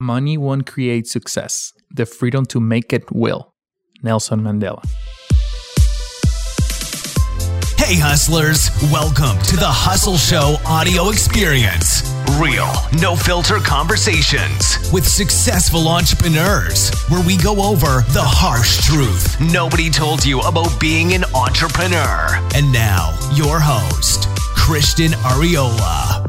Money won't create success. The freedom to make it will. Nelson Mandela. Hey, hustlers, welcome to the Hustle Show audio experience. Real, no filter conversations with successful entrepreneurs, where we go over the harsh truth nobody told you about being an entrepreneur. And now, your host, Christian Ariola.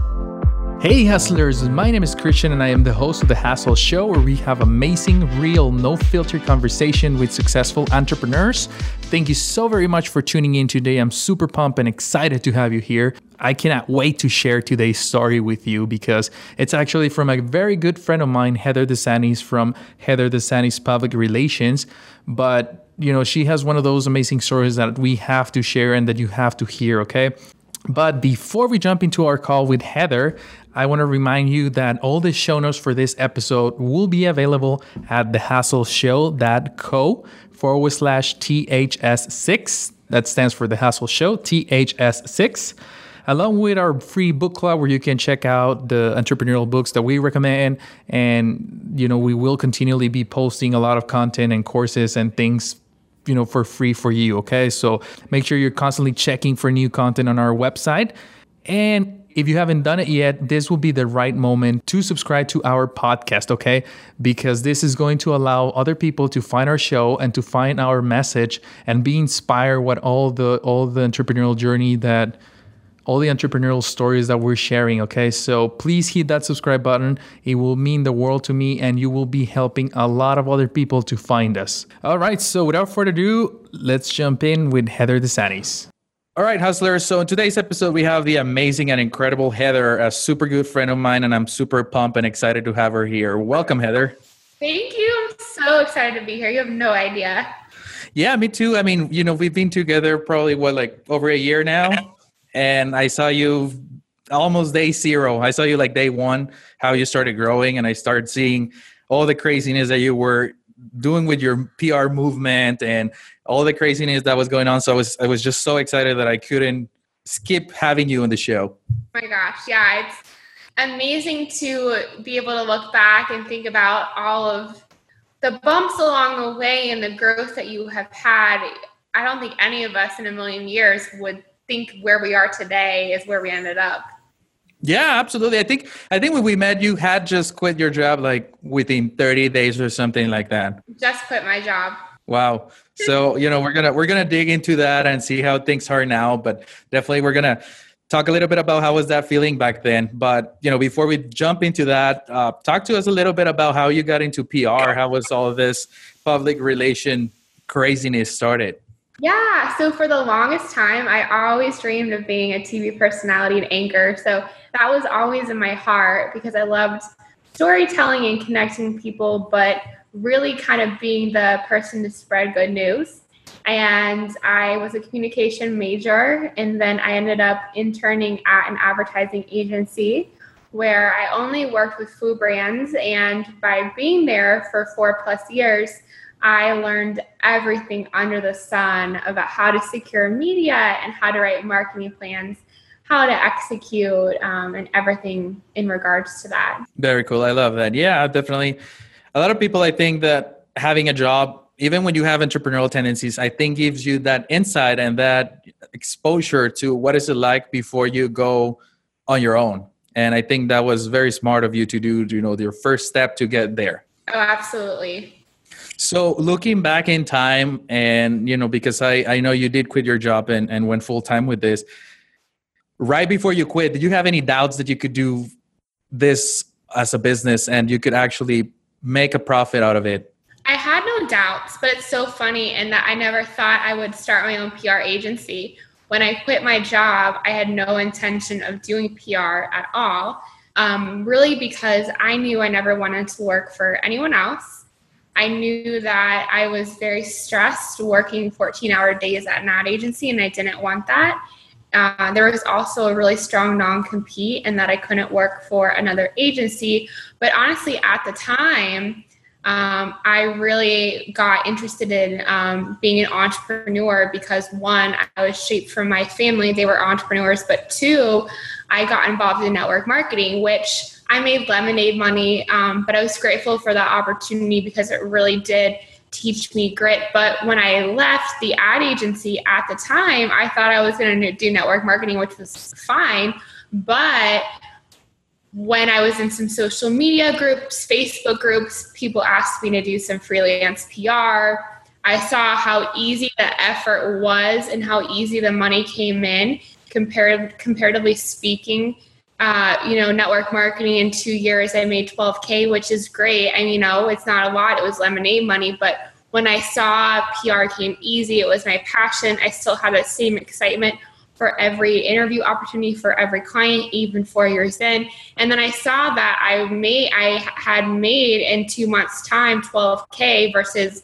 Hey, hustlers, my name is Christian, and I am the host of The Hustle Show, where we have amazing, real, no filter conversation with successful entrepreneurs. Thank you so very much for tuning in today. I'm super pumped and excited to have you here. I cannot wait to share today's story with you because it's actually from a very good friend of mine, Heather DeSantis from Heather DeSantis Public Relations. But you know, she has one of those amazing stories that we have to share and that you have to hear, okay? But before we jump into our call with Heather, I want to remind you that all the show notes for this episode will be available at thehustleshow.co forward slash THS6. That stands for The Hustle Show, THS6 along with our free book club where you can check out the entrepreneurial books that we recommend. And you know we will continually be posting a lot of content and courses and things you know for free for you okay? So make sure you're constantly checking for new content on our website. And if you haven't done it yet, this will be the right moment to subscribe to our podcast, okay? Because this is going to allow other people to find our show and to find our message and be inspired what all the all the entrepreneurial journey that all the entrepreneurial stories that we're sharing, okay? So please hit that subscribe button. It will mean the world to me and you will be helping a lot of other people to find us. All right, so without further ado, let's jump in with Heather DeSantis. All right, hustlers. So in today's episode, we have the amazing and incredible Heather, a super good friend of mine, and I'm super pumped and excited to have her here. Welcome, Heather. Thank you. I'm so excited to be here. You have no idea. Yeah, me too. I mean, you know, we've been together probably what, like over a year now, and I saw you almost day zero. I saw you like day one, how you started growing, and I started seeing all the craziness that you were doing with your PR movement and all the craziness that was going on. So I was I was just so excited that I couldn't skip having you on the show. Oh my gosh, yeah, it's amazing to be able to look back and think about all of the bumps along the way and the growth that you have had. I don't think any of us in a million years would think where we are today is where we ended up. Yeah, absolutely. I think I think when we met, you had just quit your job like within 30 days or something like that. Just quit my job. Wow. So you know we're gonna we're gonna dig into that and see how things are now, but definitely we're gonna talk a little bit about how was that feeling back then. But you know before we jump into that, uh, talk to us a little bit about how you got into PR. How was all this public relation craziness started? Yeah, so for the longest time, I always dreamed of being a TV personality and anchor. So that was always in my heart because I loved storytelling and connecting people, but really kind of being the person to spread good news. And I was a communication major, and then I ended up interning at an advertising agency where I only worked with food brands. And by being there for four plus years, I learned everything under the sun about how to secure media and how to write marketing plans, how to execute, um, and everything in regards to that. Very cool. I love that. Yeah, definitely. A lot of people, I think that having a job, even when you have entrepreneurial tendencies, I think gives you that insight and that exposure to what is it like before you go on your own. And I think that was very smart of you to do, you know, your first step to get there. Oh, absolutely. So looking back in time and you know because I I know you did quit your job and and went full time with this right before you quit did you have any doubts that you could do this as a business and you could actually make a profit out of it? I had no doubts, but it's so funny in that I never thought I would start my own PR agency. When I quit my job, I had no intention of doing PR at all. Um, really, because I knew I never wanted to work for anyone else. I knew that I was very stressed working 14 hour days at an ad agency, and I didn't want that. Uh, there was also a really strong non compete, and that I couldn't work for another agency. But honestly, at the time, um, I really got interested in um, being an entrepreneur because one, I was shaped from my family, they were entrepreneurs, but two, I got involved in network marketing, which I made lemonade money, um, but I was grateful for that opportunity because it really did teach me grit. But when I left the ad agency at the time, I thought I was going to do network marketing, which was fine. But when I was in some social media groups, Facebook groups, people asked me to do some freelance PR. I saw how easy the effort was and how easy the money came in compared comparatively speaking uh, you know, network marketing in two years, I made 12K, which is great. Mean, you know, it's not a lot. It was lemonade money. But when I saw PR came easy, it was my passion. I still had that same excitement for every interview opportunity for every client, even four years in. And then I saw that I made, I had made in two months time, 12K versus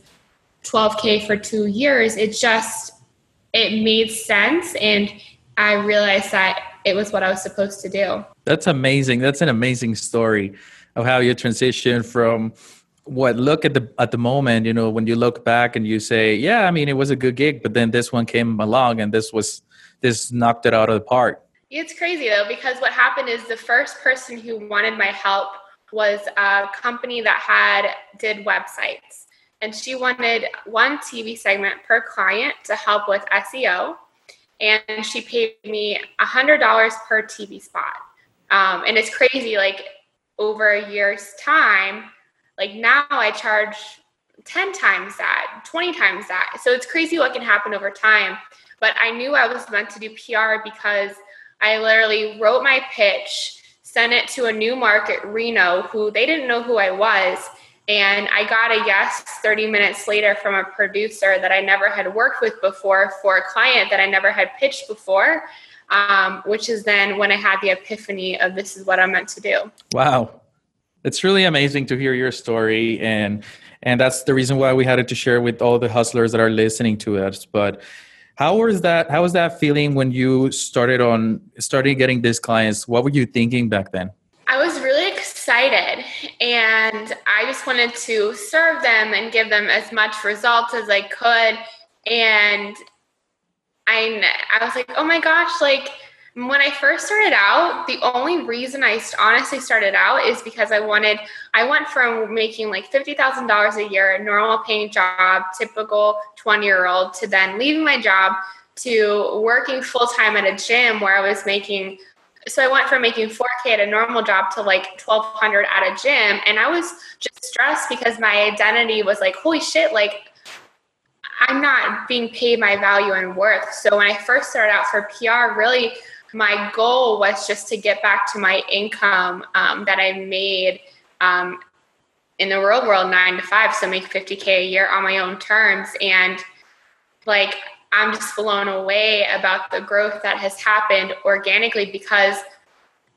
12K for two years. It just, it made sense. And I realized that it was what I was supposed to do. That's amazing. That's an amazing story of how you transition from what look at the at the moment, you know, when you look back and you say, yeah, I mean, it was a good gig, but then this one came along and this was this knocked it out of the park. It's crazy though because what happened is the first person who wanted my help was a company that had did websites and she wanted one TV segment per client to help with SEO and she paid me a hundred dollars per TV spot. Um, and it's crazy, like over a year's time, like now I charge 10 times that, 20 times that. So it's crazy what can happen over time. But I knew I was meant to do PR because I literally wrote my pitch, sent it to a new market, Reno, who they didn't know who I was. And I got a yes 30 minutes later from a producer that I never had worked with before for a client that I never had pitched before, um, which is then when I had the epiphany of this is what I'm meant to do. Wow. It's really amazing to hear your story and and that's the reason why we had it to share with all the hustlers that are listening to us. But how was that how was that feeling when you started on started getting these clients? What were you thinking back then? I was excited and I just wanted to serve them and give them as much results as I could. And I, I was like, oh my gosh, like when I first started out, the only reason I honestly started out is because I wanted, I went from making like $50,000 a year, normal paying job, typical 20 year old, to then leaving my job to working full time at a gym where I was making so I went from making 4K at a normal job to like 1200 at a gym. And I was just stressed because my identity was like, holy shit, like I'm not being paid my value and worth. So when I first started out for PR, really my goal was just to get back to my income um, that I made um, in the real world nine to five. So make 50K a year on my own terms. And like, I'm just blown away about the growth that has happened organically because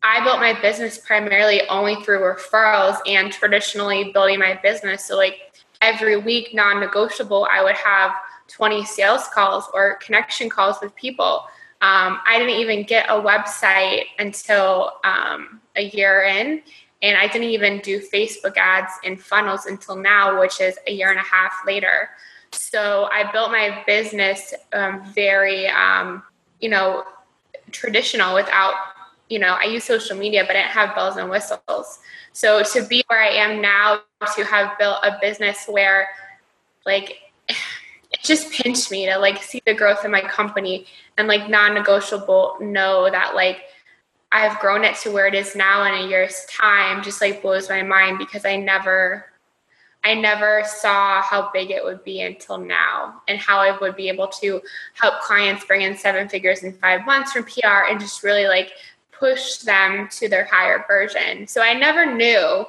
I built my business primarily only through referrals and traditionally building my business. So, like every week, non negotiable, I would have 20 sales calls or connection calls with people. Um, I didn't even get a website until um, a year in, and I didn't even do Facebook ads and funnels until now, which is a year and a half later. So I built my business um, very, um, you know, traditional without, you know, I use social media, but I didn't have bells and whistles. So to be where I am now, to have built a business where, like, it just pinched me to like see the growth of my company and like non-negotiable know that like I've grown it to where it is now in a year's time just like blows my mind because I never I never saw how big it would be until now and how I would be able to help clients bring in seven figures in five months from PR and just really like push them to their higher version. So I never knew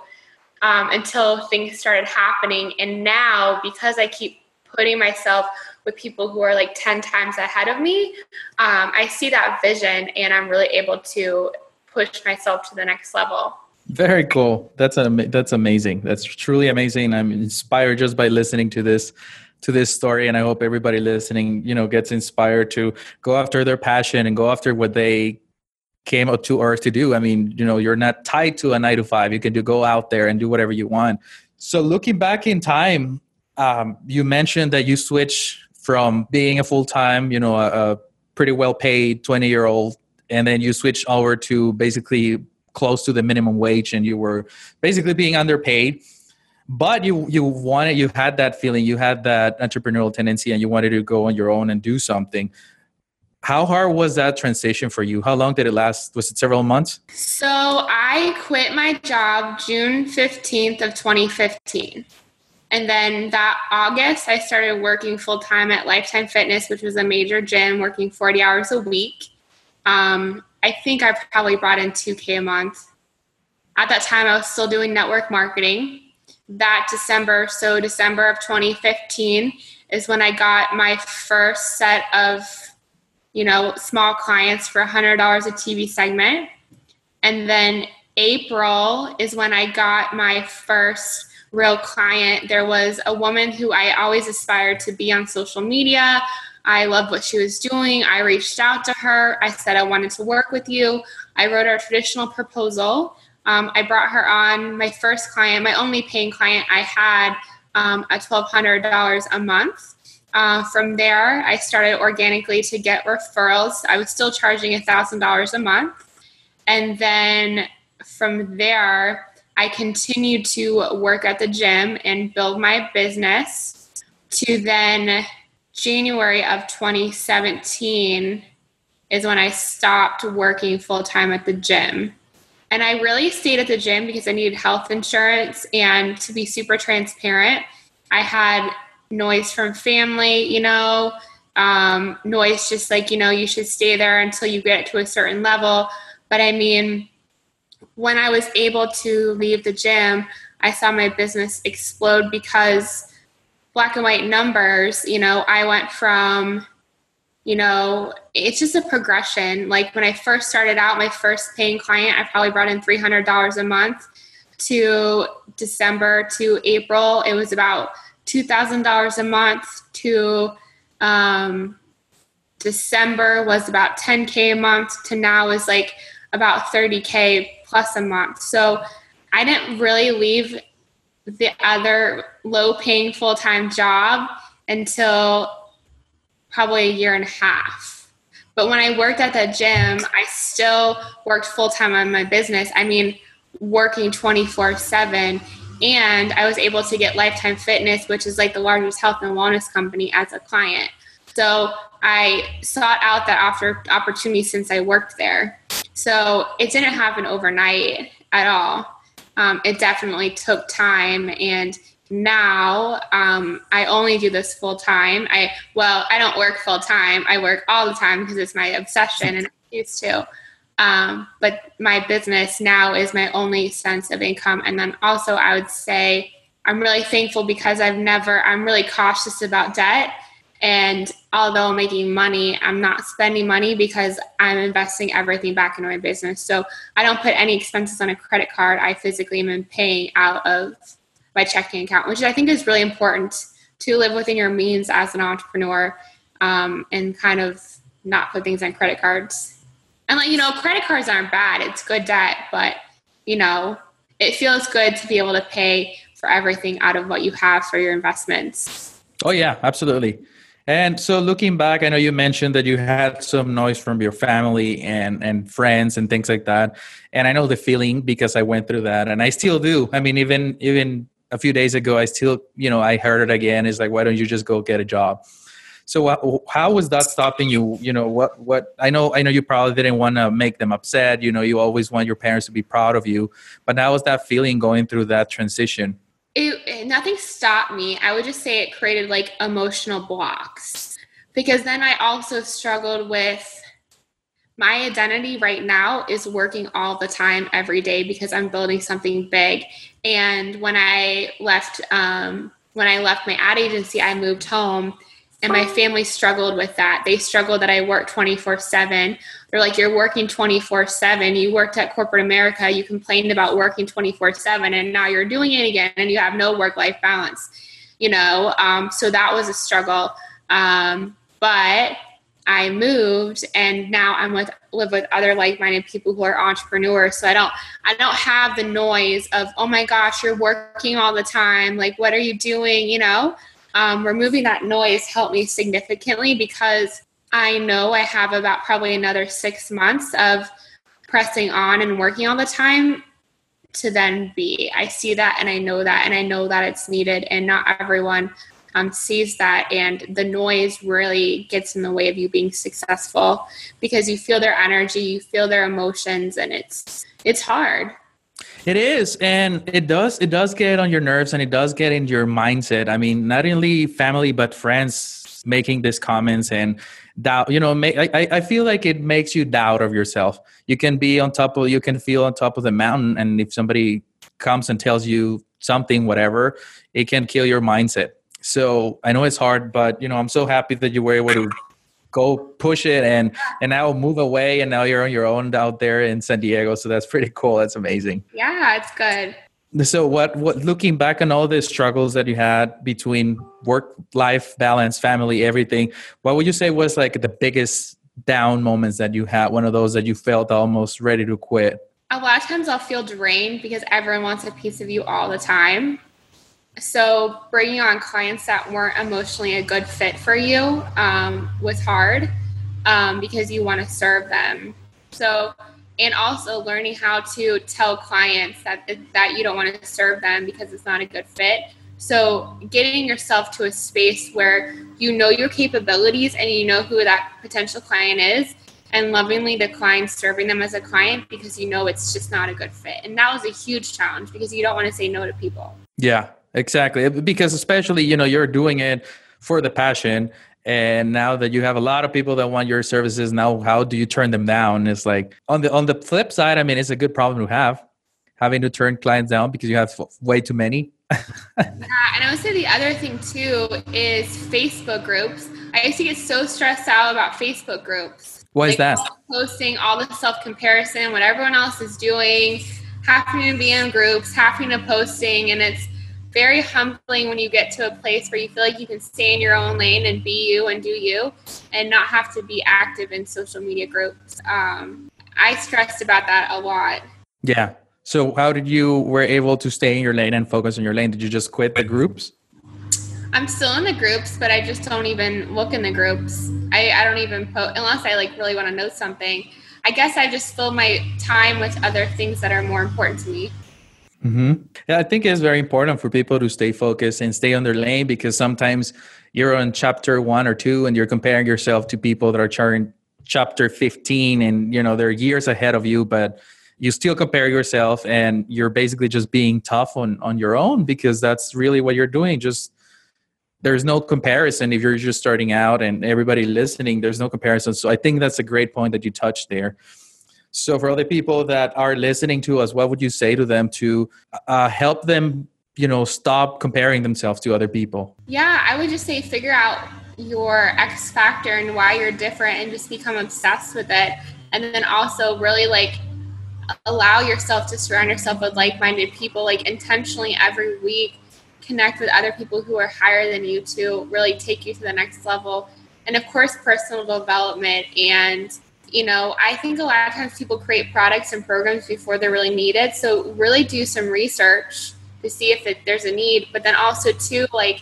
um, until things started happening. And now, because I keep putting myself with people who are like 10 times ahead of me, um, I see that vision and I'm really able to push myself to the next level. Very cool. That's an, that's amazing. That's truly amazing. I'm inspired just by listening to this to this story and I hope everybody listening, you know, gets inspired to go after their passion and go after what they came out to earth to do. I mean, you know, you're not tied to a 9 to 5. You can do go out there and do whatever you want. So looking back in time, um, you mentioned that you switched from being a full-time, you know, a, a pretty well paid 20 year old and then you switched over to basically close to the minimum wage and you were basically being underpaid. But you you wanted you had that feeling you had that entrepreneurial tendency and you wanted to go on your own and do something. How hard was that transition for you? How long did it last? Was it several months? So i quit my job june 15th of 2015 and then that august i started working full-time at lifetime fitness which was a major gym working 40 hours a week. Um, i think i probably brought in 2k a month at that time i was still doing network marketing that December, so December of 2015, is when I got my first set of, you know, small clients for $100 a TV segment. And then April is when I got my first real client. There was a woman who I always aspired to be on social media. I loved what she was doing. I reached out to her. I said I wanted to work with you. I wrote our traditional proposal um, I brought her on my first client, my only paying client I had um, at $1,200 a month. Uh, from there, I started organically to get referrals. I was still charging $1,000 a month. And then from there, I continued to work at the gym and build my business to then January of 2017 is when I stopped working full time at the gym. And I really stayed at the gym because I needed health insurance. And to be super transparent, I had noise from family, you know, um, noise just like, you know, you should stay there until you get to a certain level. But I mean, when I was able to leave the gym, I saw my business explode because black and white numbers, you know, I went from you know, it's just a progression. Like when I first started out, my first paying client, I probably brought in $300 a month. To December to April, it was about $2,000 a month. To um, December was about 10K a month. To now is like about 30K plus a month. So I didn't really leave the other low paying full time job until probably a year and a half. But when I worked at that gym, I still worked full time on my business. I mean, working 24 7. And I was able to get Lifetime Fitness, which is like the largest health and wellness company, as a client. So I sought out that opportunity since I worked there. So it didn't happen overnight at all. Um, it definitely took time and now um, i only do this full time. I well i don't work full time. I work all the time because it's my obsession and i used to. Um, but my business now is my only sense of income and then also i would say i'm really thankful because i've never i'm really cautious about debt and although i'm making money i'm not spending money because i'm investing everything back into my business so i don't put any expenses on a credit card i physically am paying out of my checking account, which I think is really important to live within your means as an entrepreneur um, and kind of not put things on credit cards. And like, you know, credit cards aren't bad. It's good debt, but you know, it feels good to be able to pay for everything out of what you have for your investments. Oh yeah, absolutely. And so looking back, I know you mentioned that you had some noise from your family and and friends and things like that. And I know the feeling because I went through that and I still do. I mean even even a few days ago i still you know i heard it again. It's like why don't you just go get a job? So how was that stopping you? You know what what i know i know you probably didn't want to make them upset. You know you always want your parents to be proud of you. But how was that feeling going through that transition it, nothing stopped me. I would just say it created like emotional blocks. Because then i also struggled with my identity right now is working all the time every day because i'm building something big. And when I left, um, when I left my ad agency, I moved home and my family struggled with that. They struggled that I work 24 7. They're like, You're working 24 7. You worked at corporate America. You complained about working 24 7, and now you're doing it again, and you have no work life balance. You know, um, so that was a struggle. Um, but I moved and now I'm with live with other like-minded people who are entrepreneurs. So I don't I don't have the noise of oh my gosh you're working all the time like what are you doing you know um, removing that noise helped me significantly because I know I have about probably another six months of pressing on and working all the time to then be. I see that and I know that and I know that it's needed and not everyone um, sees that and the noise really gets in the way of you being successful because you feel their energy, you feel their emotions and it's it's hard. It is, and it does. It does get on your nerves, and it does get in your mindset. I mean, not only family but friends making these comments and doubt. You know, make, I I feel like it makes you doubt of yourself. You can be on top of, you can feel on top of the mountain, and if somebody comes and tells you something, whatever, it can kill your mindset. So I know it's hard, but you know, I'm so happy that you were able to go push it and and now move away and now you're on your own out there in San Diego. So that's pretty cool. That's amazing. Yeah it's good. So what what looking back on all the struggles that you had between work life balance family everything what would you say was like the biggest down moments that you had? One of those that you felt almost ready to quit? A lot of times i'll feel drained because everyone wants a piece of you all the time so bringing on clients that weren't emotionally a good fit for you um, was hard um, because you want to serve them. So and also learning how to tell clients that that you don't want to serve them because it's not a good fit. So getting yourself to a space where you know your capabilities and you know who that potential client is and lovingly decline serving them as a client because you know it's just not a good fit. And that was a huge challenge because you don't want to say no to people. Yeah, Exactly. Because especially, you know, you're doing it for the passion. And now that you have a lot of people that want your services, now how do you turn them down? It's like on the on the flip side, I mean, it's a good problem to have, having to turn clients down because you have way too many. yeah, and I would say the other thing too is Facebook groups. I used to get so stressed out about Facebook groups. Why like, is that? Posting all the self comparison, what everyone else is doing, having to be in groups, having to posting, and it's very humbling when you get to a place where you feel like you can stay in your own lane and be you and do you and not have to be active in social media groups. Um, I stressed about that a lot. Yeah. So how did you were able to stay in your lane and focus on your lane? Did you just quit the groups? I'm still in the groups, but I just don't even look in the groups. I, I don't even post unless I like really want to know something. I guess I just fill my time with other things that are more important to me. Mm-hmm. Yeah, I think it's very important for people to stay focused and stay on their lane because sometimes you're on chapter one or two and you're comparing yourself to people that are charting chapter 15 and you know they're years ahead of you but you still compare yourself and you're basically just being tough on on your own because that's really what you're doing. Just there's no comparison if you're just starting out and everybody listening there's no comparison. So i think that's a great point that you touched there so, for other people that are listening to us, what would you say to them to uh, help them, you know, stop comparing themselves to other people? Yeah, I would just say figure out your X factor and why you're different and just become obsessed with it. And then also really like allow yourself to surround yourself with like minded people, like intentionally every week connect with other people who are higher than you to really take you to the next level. And of course, personal development and you know, I think a lot of times people create products and programs before they're really needed. So really do some research to see if it, there's a need, but then also to like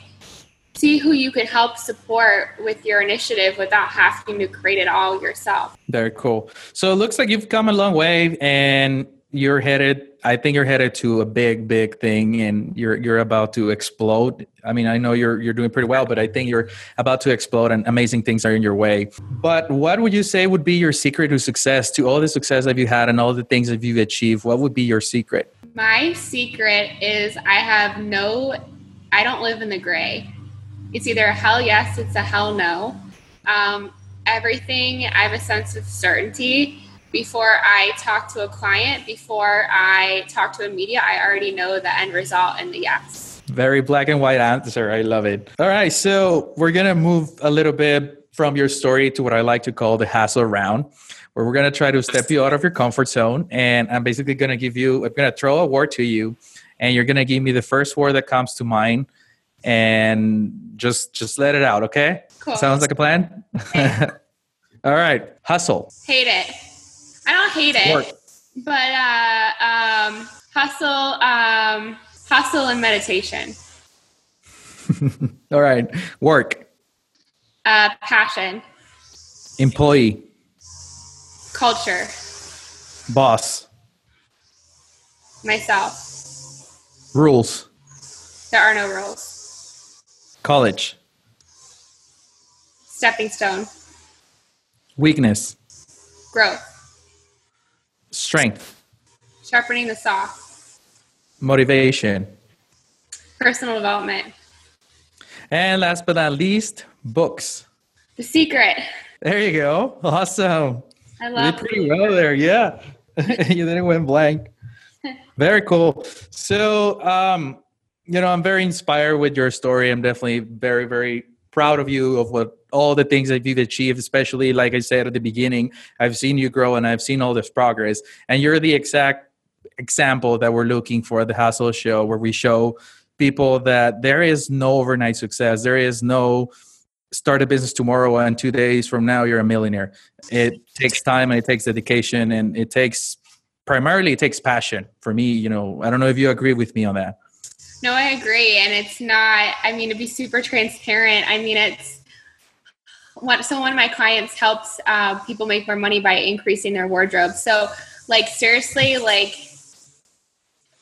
see who you can help support with your initiative without having to create it all yourself. Very cool. So it looks like you've come a long way and you're headed I think you're headed to a big, big thing, and you're you're about to explode. I mean, I know you're you're doing pretty well, but I think you're about to explode, and amazing things are in your way. But what would you say would be your secret to success, to all the success that you had, and all the things that you've achieved? What would be your secret? My secret is I have no, I don't live in the gray. It's either a hell yes, it's a hell no. Um, everything, I have a sense of certainty before I talk to a client, before I talk to a media, I already know the end result and the yes. Very black and white answer. I love it. All right. So we're going to move a little bit from your story to what I like to call the hustle round, where we're going to try to step you out of your comfort zone. And I'm basically going to give you, I'm going to throw a word to you, and you're going to give me the first word that comes to mind and just just let it out okay cool. sounds like a plan all right hustle hate it I don't hate it, Work. but uh, um, hustle, um, hustle, and meditation. All right, work. Uh, passion. Employee. Culture. Boss. Myself. Rules. There are no rules. College. Stepping stone. Weakness. Growth. Strength. Sharpening the saw. Motivation. Personal development. And last but not least, books. The secret. There you go. Awesome. I You love did pretty well there. Yeah. you didn't went blank. Very cool. So, um, you know, I'm very inspired with your story. I'm definitely very, very proud of you of what all the things that you've achieved, especially like I said at the beginning, I've seen you grow and I've seen all this progress. And you're the exact example that we're looking for at the Hustle Show, where we show people that there is no overnight success. There is no start a business tomorrow and two days from now you're a millionaire. It takes time and it takes dedication and it takes primarily it takes passion. For me, you know, I don't know if you agree with me on that. No, I agree. And it's not, I mean, to be super transparent, I mean, it's so one of my clients helps uh, people make more money by increasing their wardrobe. So, like, seriously, like,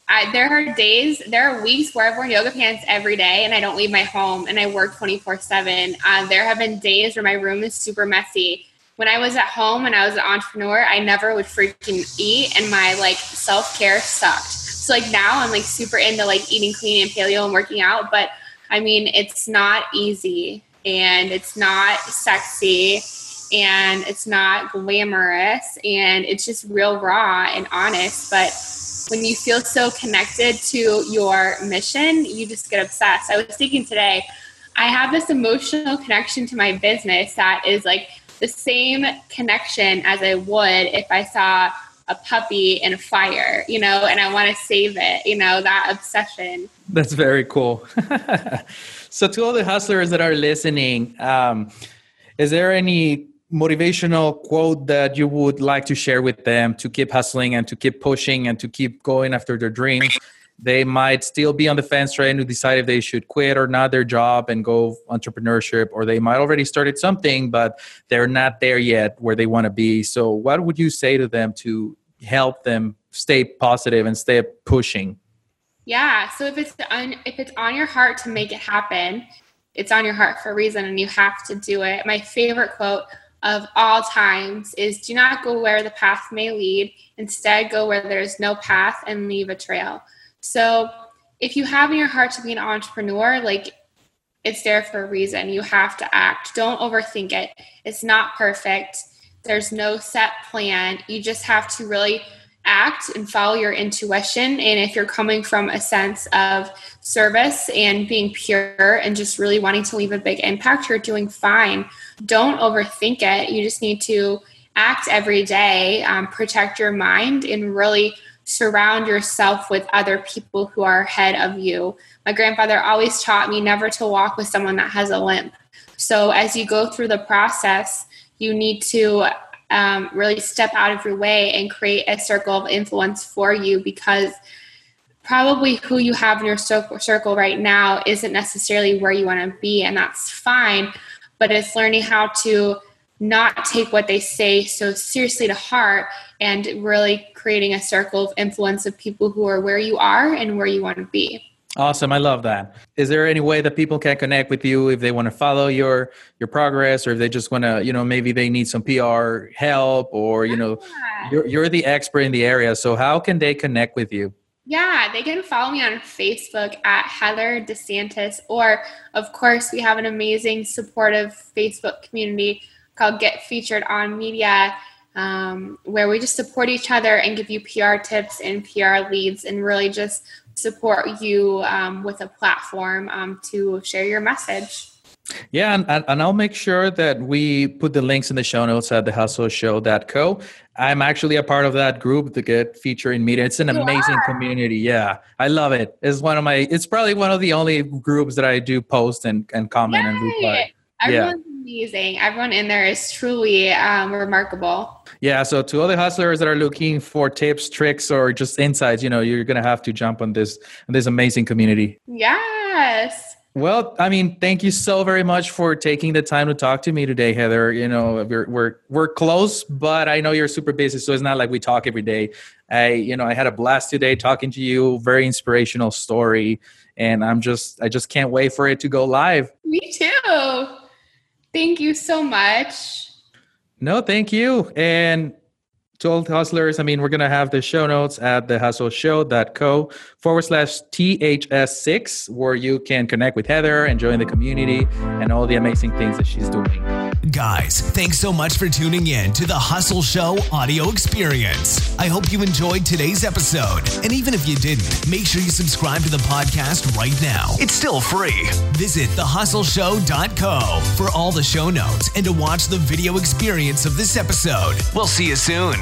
I, there are days, there are weeks where I've worn yoga pants every day and I don't leave my home and I work 24 uh, 7. There have been days where my room is super messy. When I was at home and I was an entrepreneur, I never would freaking eat and my like self care sucked. So like now I'm like super into like eating clean and paleo and working out, but I mean it's not easy and it's not sexy and it's not glamorous and it's just real raw and honest, but when you feel so connected to your mission, you just get obsessed. I was thinking today, I have this emotional connection to my business that is like the same connection as I would if I saw a puppy in a fire, you know, and I want to save it, you know, that obsession. That's very cool. so, to all the hustlers that are listening, um, is there any motivational quote that you would like to share with them to keep hustling and to keep pushing and to keep going after their dreams? They might still be on the fence trying to decide if they should quit or not their job and go entrepreneurship, or they might already started something, but they're not there yet where they want to be. So, what would you say to them to help them stay positive and stay pushing? Yeah. So if it's on, if it's on your heart to make it happen, it's on your heart for a reason, and you have to do it. My favorite quote of all times is do not go where the path may lead instead go where there's no path and leave a trail so if you have in your heart to be an entrepreneur like it's there for a reason you have to act don't overthink it it's not perfect there's no set plan you just have to really act and follow your intuition. And if you're coming from a sense of service and being pure and just really wanting to leave a big impact, you're doing fine. Don't overthink it. You just need to act every day, um, protect your mind, and really surround yourself with other people who are ahead of you. My grandfather always taught me never to walk with someone that has a limp. So as you go through the process, you need to um, really step out of your way and create a circle of influence for you because probably who you have in your circle right now isn't necessarily where you want to be, and that's fine. But it's learning how to not take what they say so seriously to heart and really creating a circle of influence of people who are where you are and where you want to be. Awesome. I love that. Is there any way that people can connect with you if they want to follow your your progress or if they just want to, you know, maybe they need some PR help or, you know, yeah. you're you're the expert in the area. So how can they connect with you? Yeah, they can follow me on Facebook at Heather DeSantis, or of course, we have an amazing supportive Facebook community called Get Featured on Media, um, where we just support each other and give you PR tips and PR leads, and really just support you um, with a platform um, to share your message. Yeah, and, and I'll make sure that we put the links in the show notes at thehustleshow.co. I'm actually a part of that group to get featured in media. It's an you amazing are. community. Yeah, I love it. It's one of my. It's probably one of the only groups that I do post and, and comment Yay. and reply. Everyone's yeah. Amazing. Everyone in there is truly um, remarkable. Yeah. So to all the hustlers that are looking for tips, tricks, or just insights, you know, you're gonna have to jump on this on this amazing community. Yes. Well, I mean, thank you so very much for taking the time to talk to me today, Heather. You know, we're we're we're close, but I know you're super busy, so it's not like we talk every day. I, you know, I had a blast today talking to you. Very inspirational story, and I'm just I just can't wait for it to go live. Me too. Thank you so much. No, thank you. And to all hustlers, I mean, we're going to have the show notes at thehustleshow.co forward slash THS6, where you can connect with Heather and join the community and all the amazing things that she's doing. Guys, thanks so much for tuning in to the Hustle Show audio experience. I hope you enjoyed today's episode. And even if you didn't, make sure you subscribe to the podcast right now. It's still free. Visit thehustleshow.co for all the show notes and to watch the video experience of this episode. We'll see you soon.